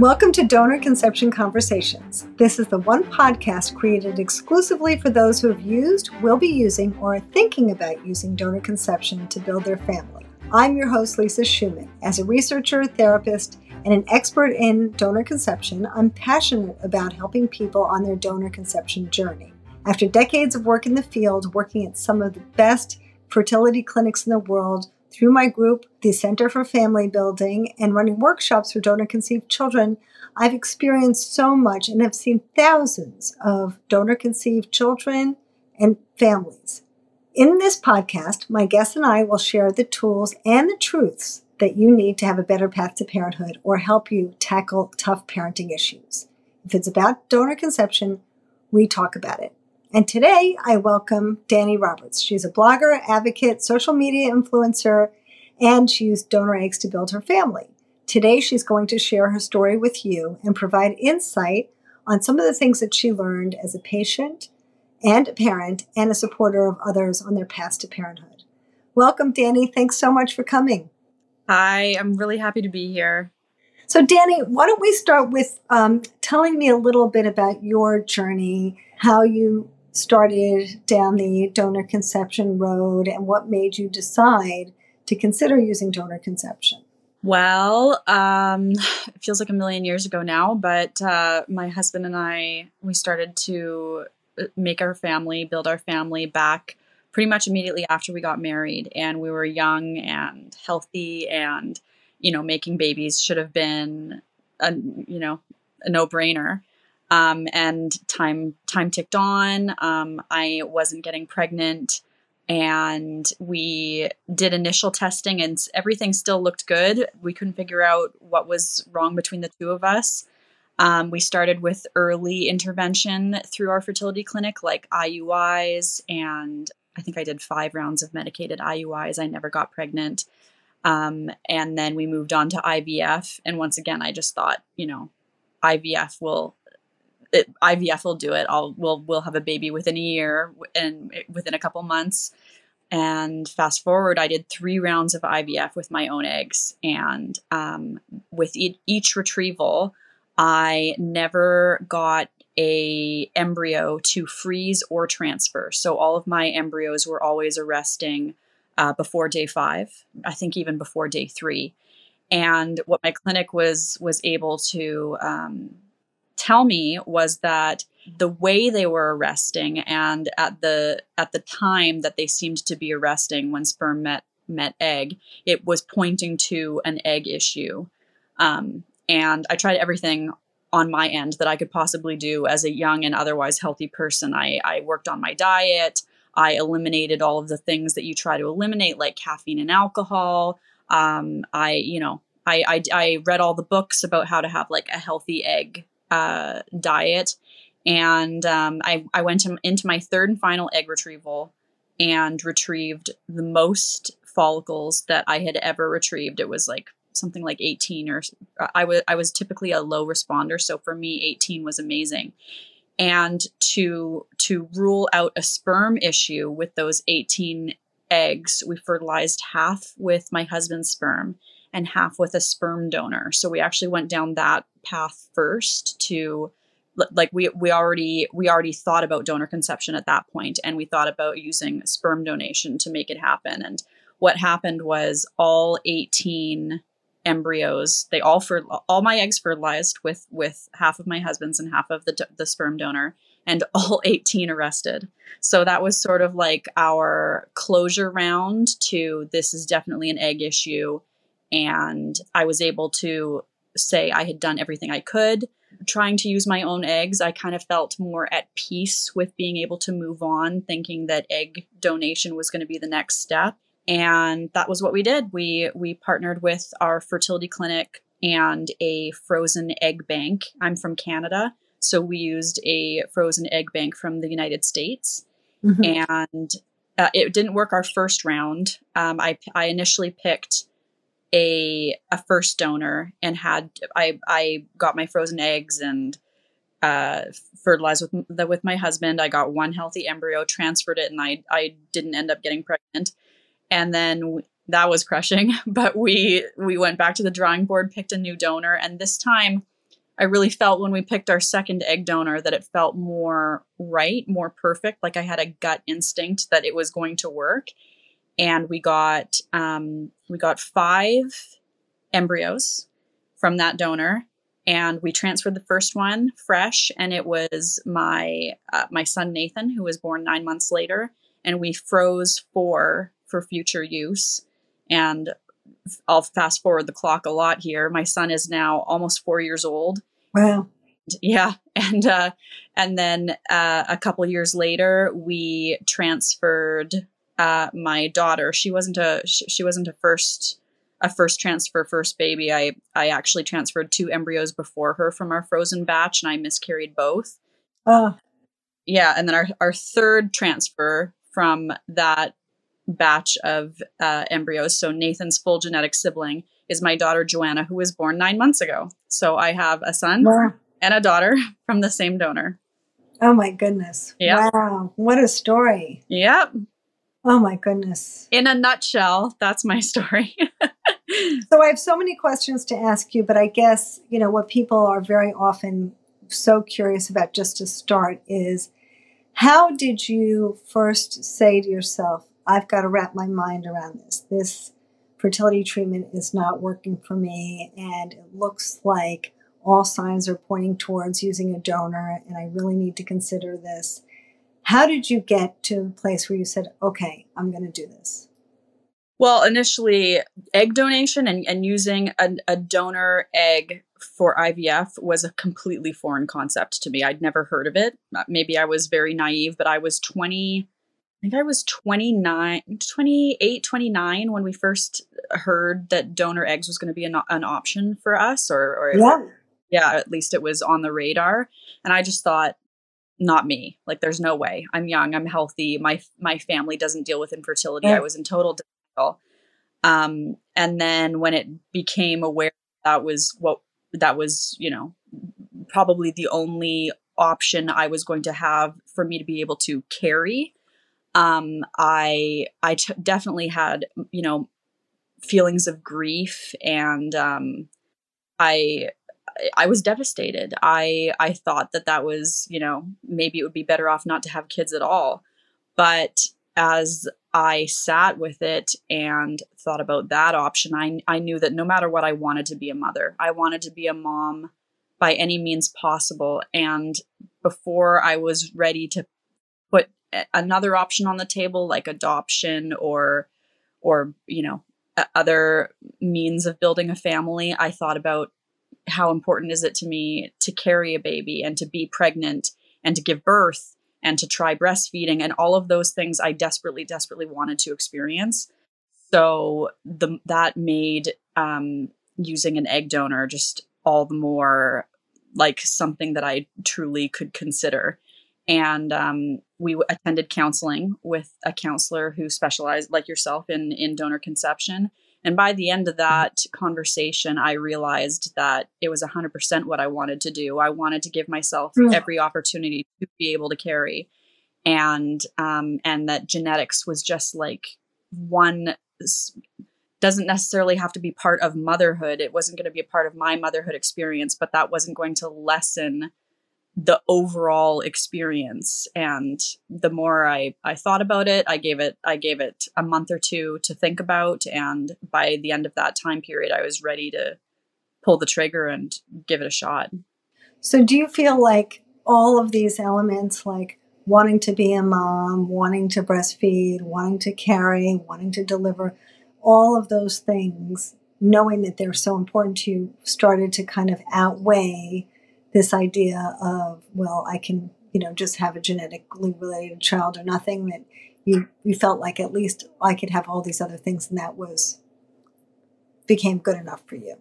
Welcome to Donor Conception Conversations. This is the one podcast created exclusively for those who have used, will be using, or are thinking about using donor conception to build their family. I'm your host, Lisa Schuman. As a researcher, therapist, and an expert in donor conception, I'm passionate about helping people on their donor conception journey. After decades of work in the field, working at some of the best fertility clinics in the world, through my group, the Center for Family Building, and running workshops for donor conceived children, I've experienced so much and have seen thousands of donor conceived children and families. In this podcast, my guests and I will share the tools and the truths that you need to have a better path to parenthood or help you tackle tough parenting issues. If it's about donor conception, we talk about it. And today I welcome Dani Roberts. She's a blogger, advocate, social media influencer, and she used donor eggs to build her family. Today she's going to share her story with you and provide insight on some of the things that she learned as a patient and a parent and a supporter of others on their path to parenthood. Welcome, Dani. Thanks so much for coming. Hi, I'm really happy to be here. So, Dani, why don't we start with um, telling me a little bit about your journey, how you started down the donor conception road and what made you decide to consider using donor conception? Well, um, it feels like a million years ago now, but uh, my husband and I, we started to uh, make our family, build our family back pretty much immediately after we got married. And we were young and healthy, and, you know, making babies should have been, a, you know, a no brainer. Um, and time time ticked on. Um, I wasn't getting pregnant, and we did initial testing, and everything still looked good. We couldn't figure out what was wrong between the two of us. Um, we started with early intervention through our fertility clinic, like IUIs, and I think I did five rounds of medicated IUIs. I never got pregnant. Um, and then we moved on to IVF. And once again, I just thought, you know, IVF will it, IVF will do it. I'll we'll we'll have a baby within a year and within a couple months. And fast forward, I did three rounds of IVF with my own eggs, and um, with e- each retrieval, I never got a embryo to freeze or transfer. So all of my embryos were always arresting uh, before day five. I think even before day three. And what my clinic was was able to um, tell me was that the way they were arresting and at the at the time that they seemed to be arresting when sperm met met egg, it was pointing to an egg issue. Um, and I tried everything on my end that I could possibly do as a young and otherwise healthy person. I, I worked on my diet. I eliminated all of the things that you try to eliminate, like caffeine and alcohol. Um, I, you know, I, I, I read all the books about how to have like a healthy egg uh, diet. And um, I, I went to, into my third and final egg retrieval and retrieved the most follicles that I had ever retrieved. It was like something like 18 or I was I was typically a low responder, so for me 18 was amazing. And to to rule out a sperm issue with those 18 eggs, we fertilized half with my husband's sperm and half with a sperm donor. So we actually went down that path first to like we we already we already thought about donor conception at that point and we thought about using sperm donation to make it happen. And what happened was all 18 embryos they all for all my eggs fertilized with with half of my husband's and half of the the sperm donor and all 18 arrested. So that was sort of like our closure round to this is definitely an egg issue and I was able to say I had done everything I could. Trying to use my own eggs, I kind of felt more at peace with being able to move on, thinking that egg donation was going to be the next step. And that was what we did. We we partnered with our fertility clinic and a frozen egg bank. I'm from Canada, so we used a frozen egg bank from the United States. Mm-hmm. And uh, it didn't work our first round. Um, I, I initially picked a a first donor and had I I got my frozen eggs and uh, fertilized with the, with my husband. I got one healthy embryo, transferred it, and I I didn't end up getting pregnant. And then that was crushing. But we we went back to the drawing board, picked a new donor, and this time I really felt when we picked our second egg donor that it felt more right, more perfect. Like I had a gut instinct that it was going to work. And we got um, we got five embryos from that donor, and we transferred the first one fresh, and it was my uh, my son Nathan, who was born nine months later, and we froze four for future use. And I'll fast forward the clock a lot here. My son is now almost four years old. Wow. Yeah, and uh, and then uh, a couple years later, we transferred uh, my daughter. She wasn't a she wasn't a first a first transfer first baby. I I actually transferred two embryos before her from our frozen batch, and I miscarried both. Oh. Yeah, and then our our third transfer from that batch of uh, embryos. So Nathan's full genetic sibling is my daughter Joanna, who was born nine months ago. So I have a son wow. and a daughter from the same donor. Oh my goodness! Yeah. Wow, what a story! Yep. Oh my goodness! In a nutshell, that's my story. so I have so many questions to ask you, but I guess you know what people are very often so curious about just to start is how did you first say to yourself, I've got to wrap my mind around this. This fertility treatment is not working for me, and it looks like all signs are pointing towards using a donor, and I really need to consider this. How did you get to a place where you said, okay, I'm going to do this? Well, initially, egg donation and, and using a, a donor egg for IVF was a completely foreign concept to me. I'd never heard of it. Maybe I was very naive, but I was 20 I think I was 29, 28, 29 when we first heard that donor eggs was going to be an, an option for us, or, or yeah. yeah, at least it was on the radar. And I just thought, not me. Like, there's no way. I'm young. I'm healthy. My my family doesn't deal with infertility. Yeah. I was in total denial. Um, and then when it became aware that was what that was, you know, probably the only option I was going to have for me to be able to carry um, I I t- definitely had you know feelings of grief and um, I I was devastated. I I thought that that was you know maybe it would be better off not to have kids at all, but as I sat with it and thought about that option, I I knew that no matter what, I wanted to be a mother. I wanted to be a mom by any means possible, and before I was ready to put another option on the table like adoption or or you know other means of building a family i thought about how important is it to me to carry a baby and to be pregnant and to give birth and to try breastfeeding and all of those things i desperately desperately wanted to experience. So the that made um, using an egg donor just all the more like something that i truly could consider. And um, we attended counseling with a counselor who specialized like yourself in in donor conception and by the end of that conversation i realized that it was 100% what i wanted to do. I wanted to give myself every opportunity to be able to carry. And um, and that genetics was just like one doesn't necessarily have to be part of motherhood. It wasn't going to be a part of my motherhood experience but that wasn't going to lessen the overall experience. And the more I, I thought about it i gave it i gave it a month or two to think about. And by the end of that time period i was ready to pull the trigger and give it a shot. So do you feel like all of these elements like wanting to be a mom wanting to breastfeed wanting to carry wanting to deliver all of those things knowing that they're so important to you started to kind of outweigh this idea of well i can you know just have a genetically related child or nothing that you you felt like at least i could have all these other things and that was became good enough for you.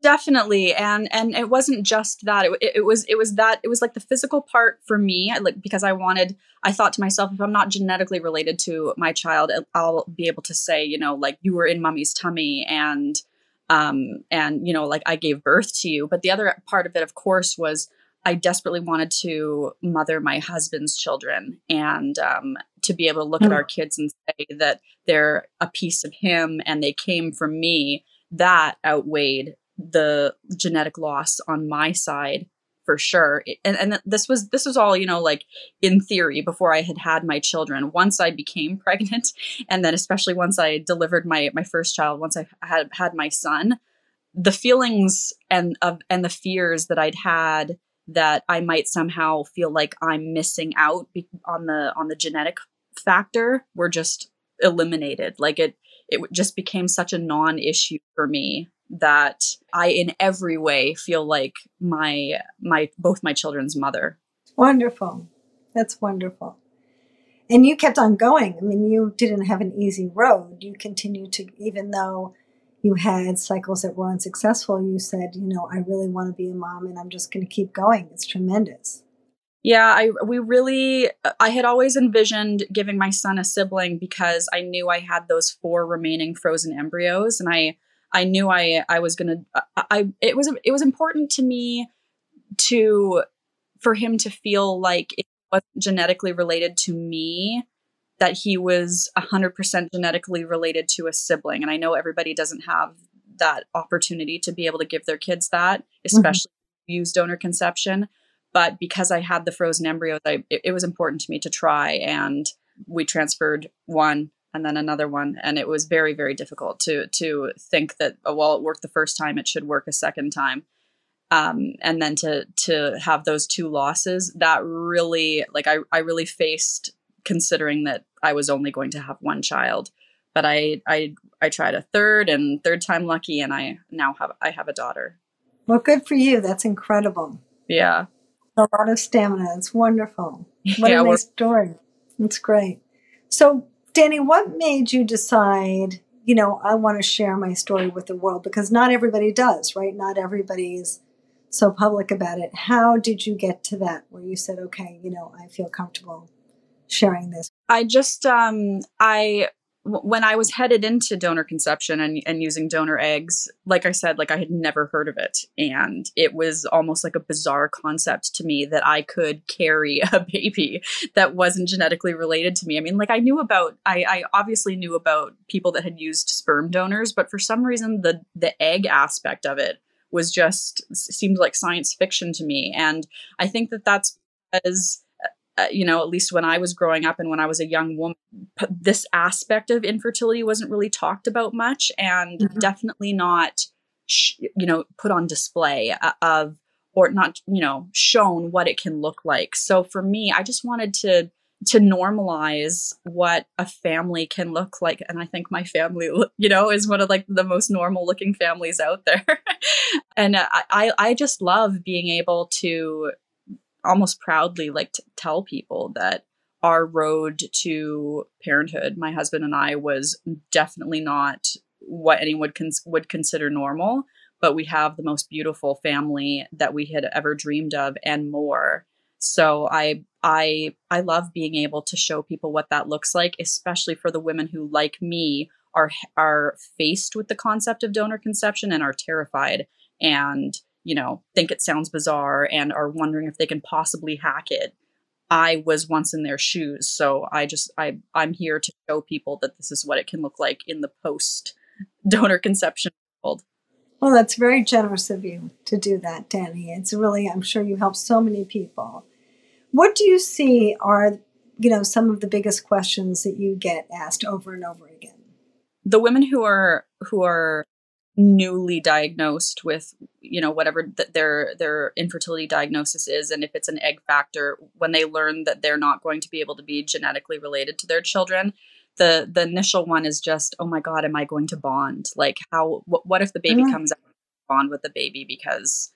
Definitely. And and it wasn't just that. It, it, it was it was that it was like the physical part for me like because i wanted i thought to myself if i'm not genetically related to my child i'll be able to say you know like you were in mummy's tummy and um, and you know like i gave birth to you. But the other part of it of course was i desperately wanted to mother my husband's children and um, to be able to look mm. at our kids and say that they're a piece of him and they came from me. That outweighed the genetic loss on my side for sure. And, and this was this was all you know like in theory before i had had my children. Once i became pregnant and then especially once i delivered my my first child once i had had my son the feelings and of and the fears that i'd had that i might somehow feel like i'm missing out on the on the genetic factor were just eliminated. Like it it just became such a non-issue for me that I in every way feel like my my both my children's mother. Wonderful. That's wonderful. And you kept on going. I mean, you didn't have an easy road. You continued to even though you had cycles that were unsuccessful, you said, you know, I really want to be a mom and I'm just going to keep going. It's tremendous. Yeah, I we really I had always envisioned giving my son a sibling because I knew I had those four remaining frozen embryos and I I knew I I was gonna I, I it was it was important to me to for him to feel like it wasn't genetically related to me that he was 100% genetically related to a sibling and i know everybody doesn't have that opportunity to be able to give their kids that mm-hmm. especially mm-hmm. use donor conception but because i had the frozen embryos I, it, it was important to me to try and we transferred one and then another one and it was very very difficult to to think that oh, well it worked the first time it should work a second time. Um, and then to to have those two losses that really like I, I really faced considering that I was only going to have one child. But I I I tried a third and third time lucky and I now have I have a daughter. Well good for you. That's incredible. Yeah. A lot of stamina. It's wonderful. What yeah, a nice story. It's great. So Dani, what made you decide, you know, I want to share my story with the world? Because not everybody does, right? Not everybody's so public about it. How did you get to that where you said, okay, you know, I feel comfortable sharing this? I just, um, I when I was headed into donor conception and, and using donor eggs, like I said, like I had never heard of it. And it was almost like a bizarre concept to me that I could carry a baby that wasn't genetically related to me. I mean, like I knew about, I, I obviously knew about people that had used sperm donors, but for some reason, the, the egg aspect of it was just seemed like science fiction to me. And I think that that's because uh, you know, at least when I was growing up and when I was a young woman, p- this aspect of infertility wasn't really talked about much and mm-hmm. definitely not, sh- you know, put on display uh, of or not, you know, shown what it can look like. So for me, I just wanted to to normalize what a family can look like and i think my family you know is one of like the most normal looking families out there and uh, I, I just love being able to almost proudly like to tell people that our road to parenthood, my husband and I, was definitely not what anyone cons- would consider normal, but we have the most beautiful family that we had ever dreamed of and more. So I I I love being able to show people what that looks like, especially for the women who like me are are faced with the concept of donor conception and are terrified and you know, think it sounds bizarre and are wondering if they can possibly hack it. I was once in their shoes, so I just I I'm here to show people that this is what it can look like in the post donor conception world. Well, that's very generous of you to do that, Dani. It's really I'm sure you help so many people. What do you see are you know some of the biggest questions that you get asked over and over again? The women who are who are newly diagnosed with you know whatever th- their their infertility diagnosis is and if it's an egg factor when they learn that they're not going to be able to be genetically related to their children the the initial one is just oh my god am i going to bond? Like how what, what if the baby mm-hmm. comes out bond with the baby because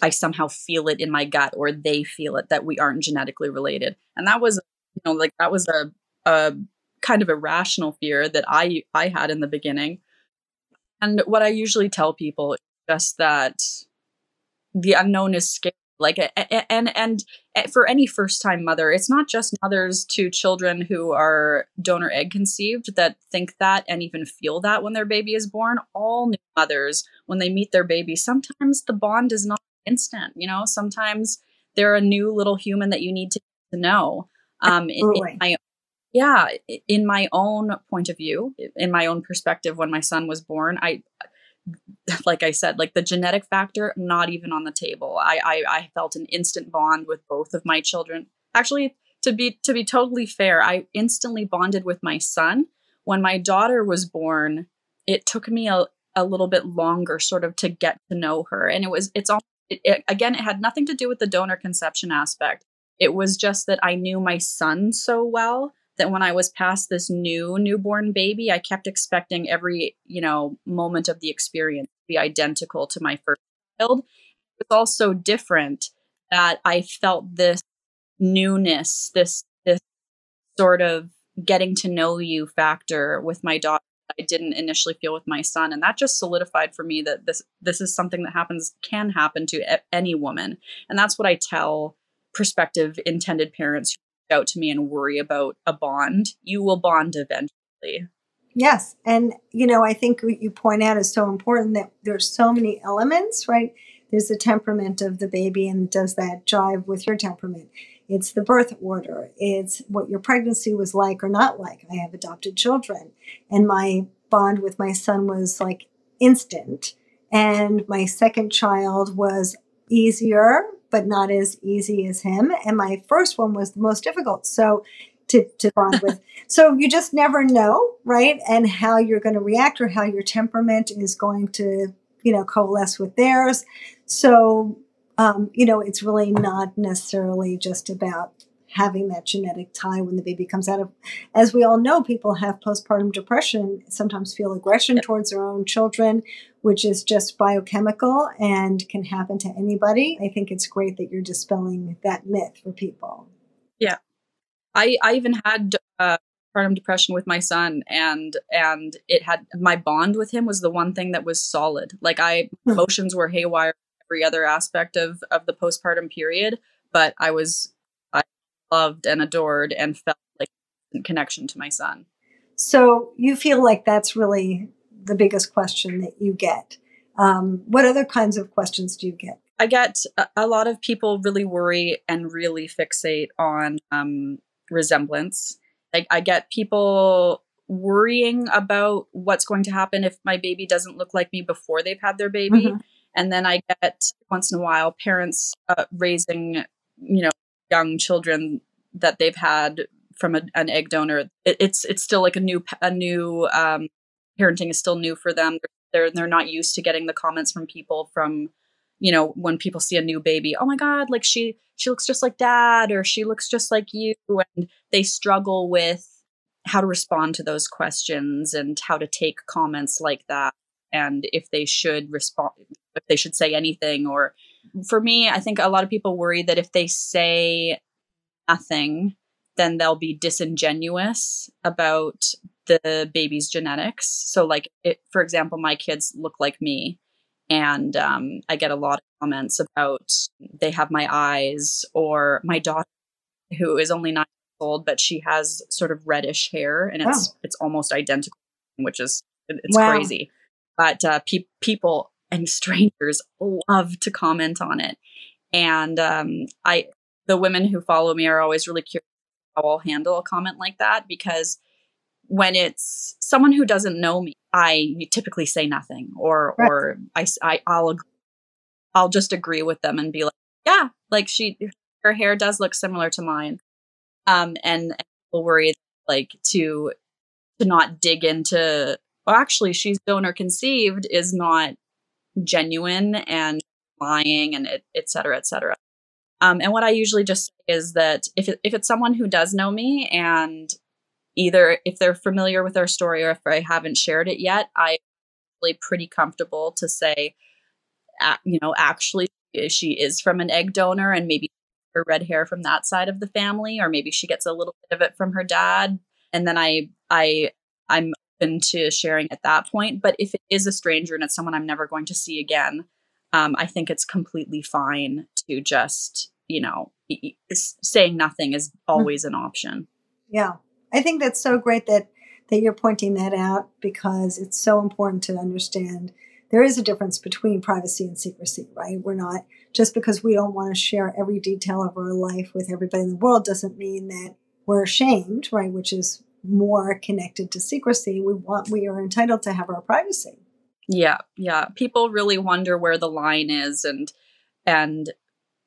i somehow feel it in my gut or they feel it that we aren't genetically related? And that was you know like that was a a kind of irrational fear that i i had in the beginning and what I usually tell people is just that the unknown is scary. Like, and and for any first time mother, it's not just mothers to children who are donor egg conceived that think that and even feel that when their baby is born. All new mothers, when they meet their baby, sometimes the bond is not instant. You know, sometimes they're a new little human that you need to, to know. Um, in, in my yeah in my own point of view in my own perspective when my son was born i like I said, like the genetic factor, not even on the table. I, I, I felt an instant bond with both of my children. Actually, to be to be totally fair, I instantly bonded with my son. When my daughter was born, it took me a, a little bit longer sort of to get to know her. And it was it's all it, it, again, it had nothing to do with the donor conception aspect. It was just that I knew my son so well that when I was past this new newborn baby, I kept expecting every, you know, moment of the experience to be identical to my first child. It was also different that I felt this newness, this this sort of getting to know you factor with my daughter I didn't initially feel with my son and that just solidified for me that this this is something that happens can happen to any woman and that's what I tell prospective intended parents out to me and worry about a bond you will bond eventually yes and you know I think what you point out is so important that there's so many elements right there's the temperament of the baby and does that jive with your temperament it's the birth order. It's what your pregnancy was like or not like. I have adopted children, and my bond with my son was like instant. And my second child was easier, but not as easy as him. And my first one was the most difficult. So to, to bond with. So you just never know, right? And how you're going to react or how your temperament is going to, you know, coalesce with theirs. So um, you know, it's really not necessarily just about having that genetic tie when the baby comes out of as we all know people have postpartum depression sometimes feel aggression towards their own children which is just biochemical and can happen to anybody. I think it's great that you're dispelling that myth for people. Yeah. I i even had uh, postpartum depression with my son and and it had my bond with him was the one thing that was solid. Like i hmm. emotions were haywire every other aspect of of the postpartum period but i was loved and adored and felt like a connection to my son. So you feel like that's really the biggest question that you get. Um, what other kinds of questions do you get? I get a, a lot of people really worry and really fixate on um, resemblance. Like i get people worrying about what's going to happen if my baby doesn't look like me before they've had their baby. Mm-hmm. And then I get once in a while parents uh, raising, you know, young children that they've had from a, an egg donor. It, it's it's still like a new a new um, parenting is still new for them. They're they're not used to getting the comments from people from, you know, when people see a new baby. Oh my God, like she she looks just like dad, or she looks just like you, and they struggle with how to respond to those questions and how to take comments like that and if they should respond if they should say anything or for me i think a lot of people worry that if they say nothing then they'll be disingenuous about the baby's genetics so like it, for example my kids look like me and um, i get a lot of comments about they have my eyes or my daughter who is only nine years old but she has sort of reddish hair and it's wow. it's almost identical which is it's wow. crazy but uh, pe- people and strangers love to comment on it. And um, I, the women who follow me are always really curious how I'll handle a comment like that because when it's someone who doesn't know me, I typically say nothing or right. or I, I I'll I'll just agree with them and be like, yeah, like she her hair does look similar to mine. Um, and, and people worry like to to not dig into well, actually, she's donor conceived is not genuine and lying and it, et cetera, et cetera. Um, and what I usually just say is that if, it, if it's someone who does know me and either if they're familiar with our story or if I haven't shared it yet, I'm really pretty comfortable to say, you know, actually she is from an egg donor and maybe her red hair from that side of the family, or maybe she gets a little bit of it from her dad. And then I, I, I'm open to sharing at that point. But if it is a stranger and it's someone I'm never going to see again, um, I think it's completely fine to just, you know, saying nothing is mm-hmm. always an option. Yeah. I think that's so great that that you're pointing that out because it's so important to understand there is a difference between privacy and secrecy, right? We're not just because we don't want to share every detail of our life with everybody in the world doesn't mean that we're ashamed, right? Which is more connected to secrecy. We want we are entitled to have our privacy. Yeah, yeah. People really wonder where the line is and and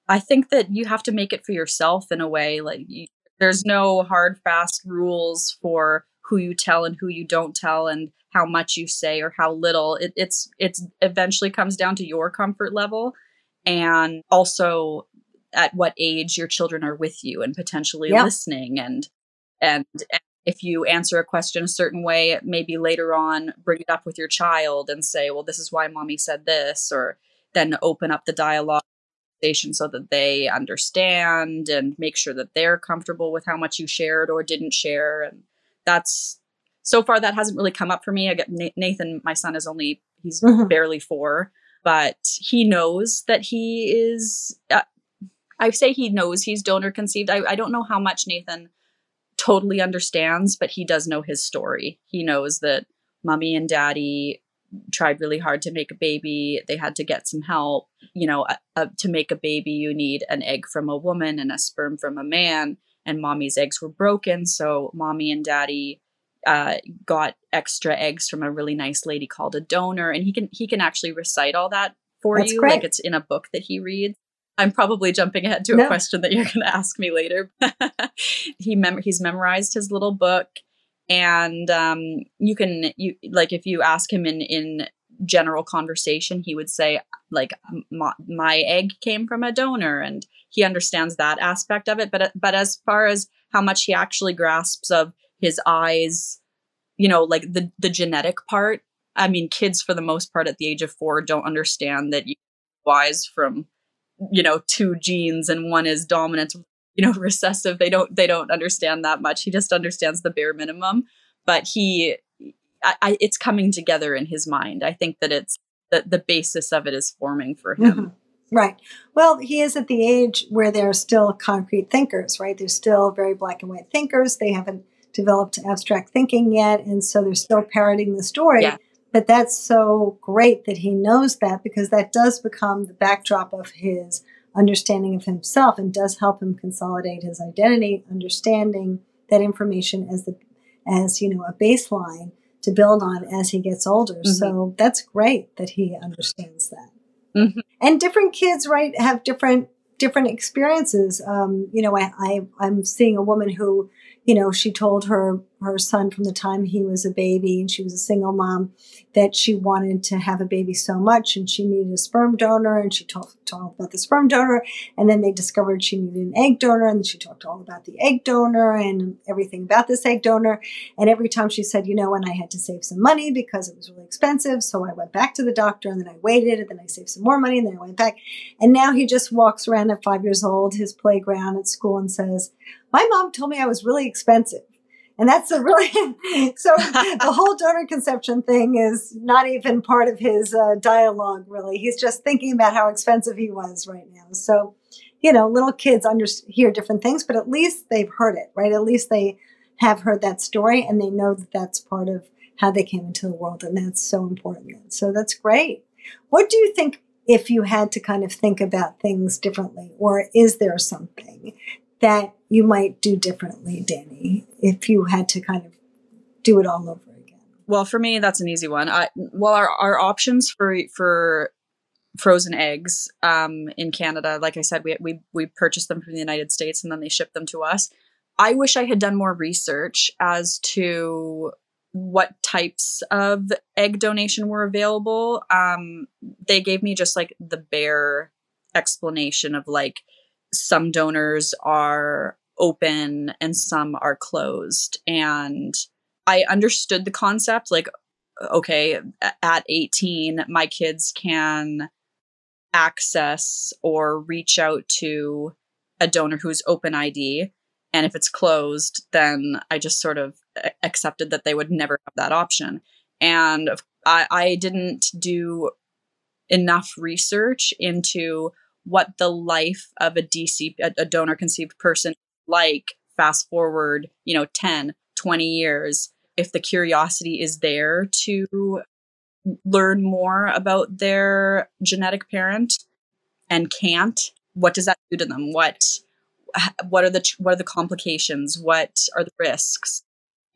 I think that you have to make it for yourself in a way like you, there's no hard fast rules for who you tell and who you don't tell and how much you say or how little. It, it's it's eventually comes down to your comfort level and also at what age your children are with you and potentially yeah. listening and and if you answer a question a certain way, maybe later on bring it up with your child and say, well, this is why mommy said this, or then open up the dialogue so that they understand and make sure that they're comfortable with how much you shared or didn't share. And that's so far that hasn't really come up for me. I get Nathan, my son is only, he's mm-hmm. barely four, but he knows that he is, uh, I say he knows he's donor conceived. I, I don't know how much Nathan totally understands, but he does know his story. He knows that mommy and daddy tried really hard to make a baby. They had to get some help. You know, to make a baby, you need an egg from a woman and a sperm from a man. And mommy's eggs were broken. So mommy and daddy uh, got extra eggs from a really nice lady called a donor. And he can he can actually recite all that for That's you. Great. Like it's in a book that he reads. I'm probably jumping ahead to a no. question that you're going to ask me later. he mem- he's memorized his little book, and um, you can you like if you ask him in in general conversation, he would say like my, my egg came from a donor, and he understands that aspect of it. But but as far as how much he actually grasps of his eyes, you know, like the the genetic part. I mean, kids for the most part at the age of four don't understand that you wise from you know two genes and one is dominant you know recessive they don't they don't understand that much. He just understands the bare minimum. But he I, I it's coming together in his mind. I think that it's the, the basis of it is forming for him. Mm-hmm. right. Well he is at the age where they're still concrete thinkers right? They're still very black and white thinkers. They haven't developed abstract thinking yet. And so they're still parroting the story. Yeah. But that's so great that he knows that because that does become the backdrop of his understanding of himself and does help him consolidate his identity, understanding that information as the as you know a baseline to build on as he gets older. Mm-hmm. So that's great that he understands that. Mm-hmm. And different kids, right, have different different experiences. Um, you know, I, I I'm seeing a woman who you know, she told her her son from the time he was a baby and she was a single mom that she wanted to have a baby so much and she needed a sperm donor and she told, told about the sperm donor and then they discovered she needed an egg donor and she talked all about the egg donor and everything about this egg donor. And every time she said you know and I had to save some money because it was really expensive so I went back to the doctor and then I waited and then I saved some more money and then I went back. And now he just walks around at 5 years old his playground at school and says my mom told me I was really expensive. And that's a really, so the whole donor conception thing is not even part of his uh, dialogue, really. He's just thinking about how expensive he was right now. So, you know, little kids under, hear different things, but at least they've heard it, right? At least they have heard that story and they know that that's part of how they came into the world. And that's so important. So that's great. What do you think if you had to kind of think about things differently, or is there something that you might do differently, Dani, if you had to kind of do it all over again? Well, for me, that's an easy one. I, well, our, our options for for frozen eggs um, in Canada, like I said, we, we we purchased them from the United States and then they shipped them to us. I wish I had done more research as to what types of egg donation were available. Um, they gave me just like the bare explanation of like some donors are open and some are closed. And I understood the concept like, okay, at 18, my kids can access or reach out to a donor who's open ID. And if it's closed, then I just sort of accepted that they would never have that option. And I, I didn't do enough research into what the life of a DC, a, a donor conceived person like fast forward, you know, 10, 20 years, if the curiosity is there to learn more about their genetic parent and can't, what does that do to them? What what are the what are the complications? What are the risks?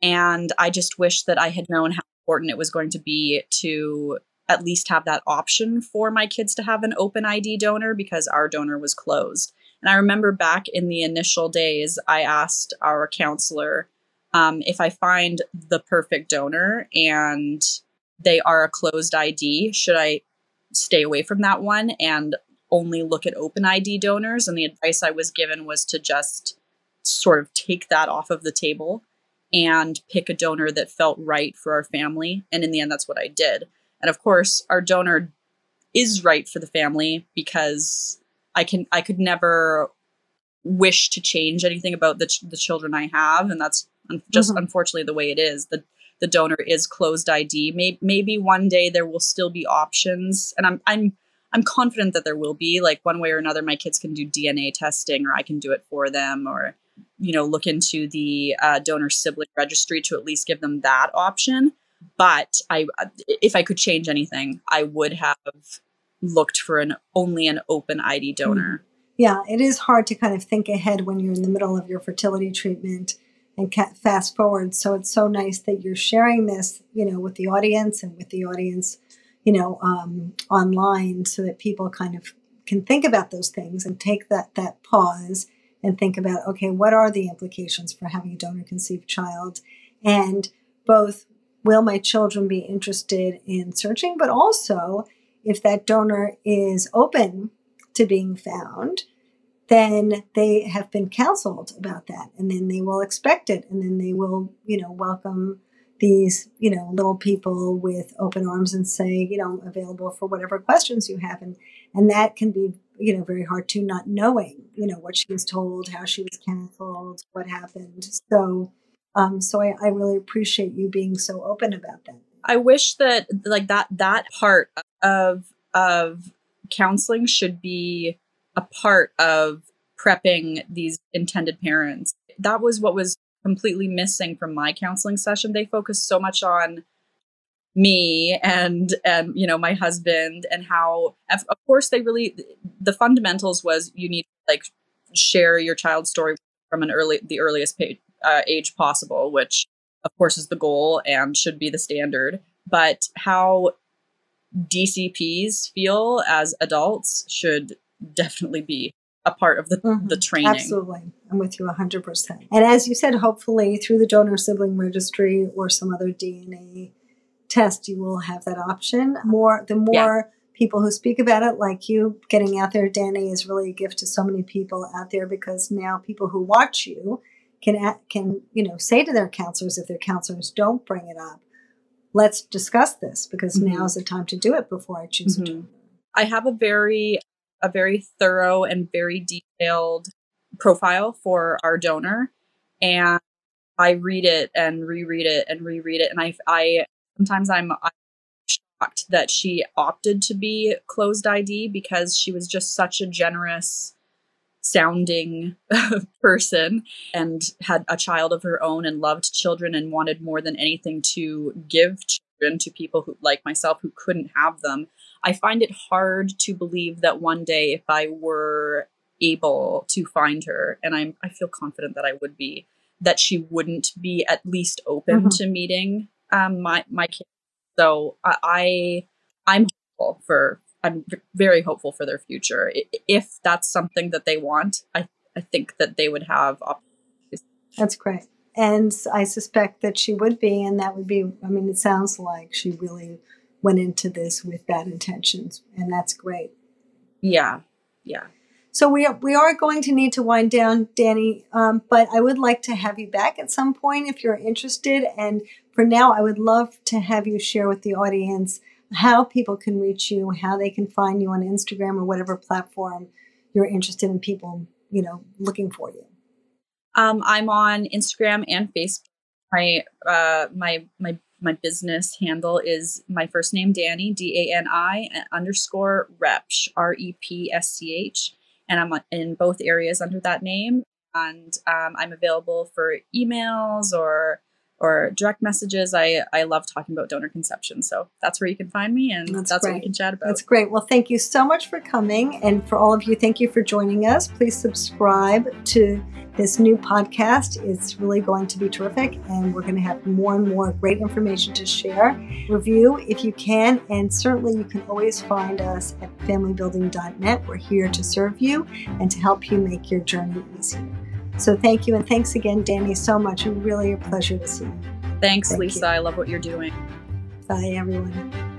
And I just wish that I had known how important it was going to be to at least have that option for my kids to have an open ID donor because our donor was closed. And I remember back in the initial days, I asked our counselor um, if I find the perfect donor and they are a closed ID, should I stay away from that one and only look at open ID donors? And the advice I was given was to just sort of take that off of the table and pick a donor that felt right for our family. And in the end, that's what I did. And of course, our donor is right for the family because I can I could never wish to change anything about the ch- the children I have, and that's un- just mm-hmm. unfortunately the way it is. The the donor is closed ID. Maybe maybe one day there will still be options, and I'm I'm I'm confident that there will be. Like one way or another, my kids can do DNA testing, or I can do it for them, or you know look into the uh, donor sibling registry to at least give them that option. But I, if I could change anything, I would have looked for an only an open ID donor. Mm-hmm. Yeah, it is hard to kind of think ahead when you're in the middle of your fertility treatment and fast forward. So it's so nice that you're sharing this, you know, with the audience and with the audience, you know, um, online, so that people kind of can think about those things and take that that pause and think about, okay, what are the implications for having a donor conceived child, and both will my children be interested in searching, but also if that donor is open to being found, then they have been counseled about that and then they will expect it and then they will, you know, welcome these, you know, little people with open arms and say, you know, available for whatever questions you have. And and that can be, you know, very hard to not knowing, you know, what she was told, how she was counseled, what happened. So um, so I, I really appreciate you being so open about that. I wish that like that that part of of counseling should be a part of prepping these intended parents. That was what was completely missing from my counseling session. They focused so much on me and and you know my husband and how of course they really the fundamentals was you need to like share your child's story from an early the earliest page, uh, age possible which of course is the goal and should be the standard but how DCPs feel as adults should definitely be a part of the, mm-hmm. the training. Absolutely. I'm with you 100%. And as you said, hopefully through the donor sibling registry or some other DNA test, you will have that option. More The more yeah. people who speak about it, like you, getting out there, Dani, is really a gift to so many people out there because now people who watch you can, can you know, say to their counselors if their counselors don't bring it up, let's discuss this because mm-hmm. now is the time to do it before I choose mm-hmm. I have a very a very thorough and very detailed profile for our donor and I read it and reread it and reread it and I I sometimes I'm, I'm shocked that she opted to be closed ID because she was just such a generous sounding person and had a child of her own and loved children and wanted more than anything to give children to people who like myself who couldn't have them i find it hard to believe that one day if i were able to find her and i'm i feel confident that i would be that she wouldn't be at least open mm-hmm. to meeting um my my kids so i, I i'm hopeful for I'm very hopeful for their future. If that's something that they want, I, I think that they would have opportunities. That's great. And I suspect that she would be, and that would be, I mean, it sounds like she really went into this with bad intentions, and that's great. Yeah, yeah. So we are, we are going to need to wind down, Dani, um, but I would like to have you back at some point if you're interested. And for now, I would love to have you share with the audience how people can reach you, how they can find you on Instagram or whatever platform you're interested in people, you know, looking for you. Um, I'm on Instagram and Facebook. My uh, my my my business handle is my first name Dani D A N I underscore Repsch R E P S C H, and I'm in both areas under that name. And um, I'm available for emails or or direct messages. I, I love talking about donor conception. So that's where you can find me and that's, that's what we can chat about. That's great. Well, thank you so much for coming. And for all of you, thank you for joining us. Please subscribe to this new podcast. It's really going to be terrific. And we're going to have more and more great information to share. Review if you can. And certainly you can always find us at familybuilding.net. We're here to serve you and to help you make your journey easier. So thank you. And thanks again, Dani, so much. Really a pleasure to see you. Thanks, thank Lisa. You. I love what you're doing. Bye, everyone.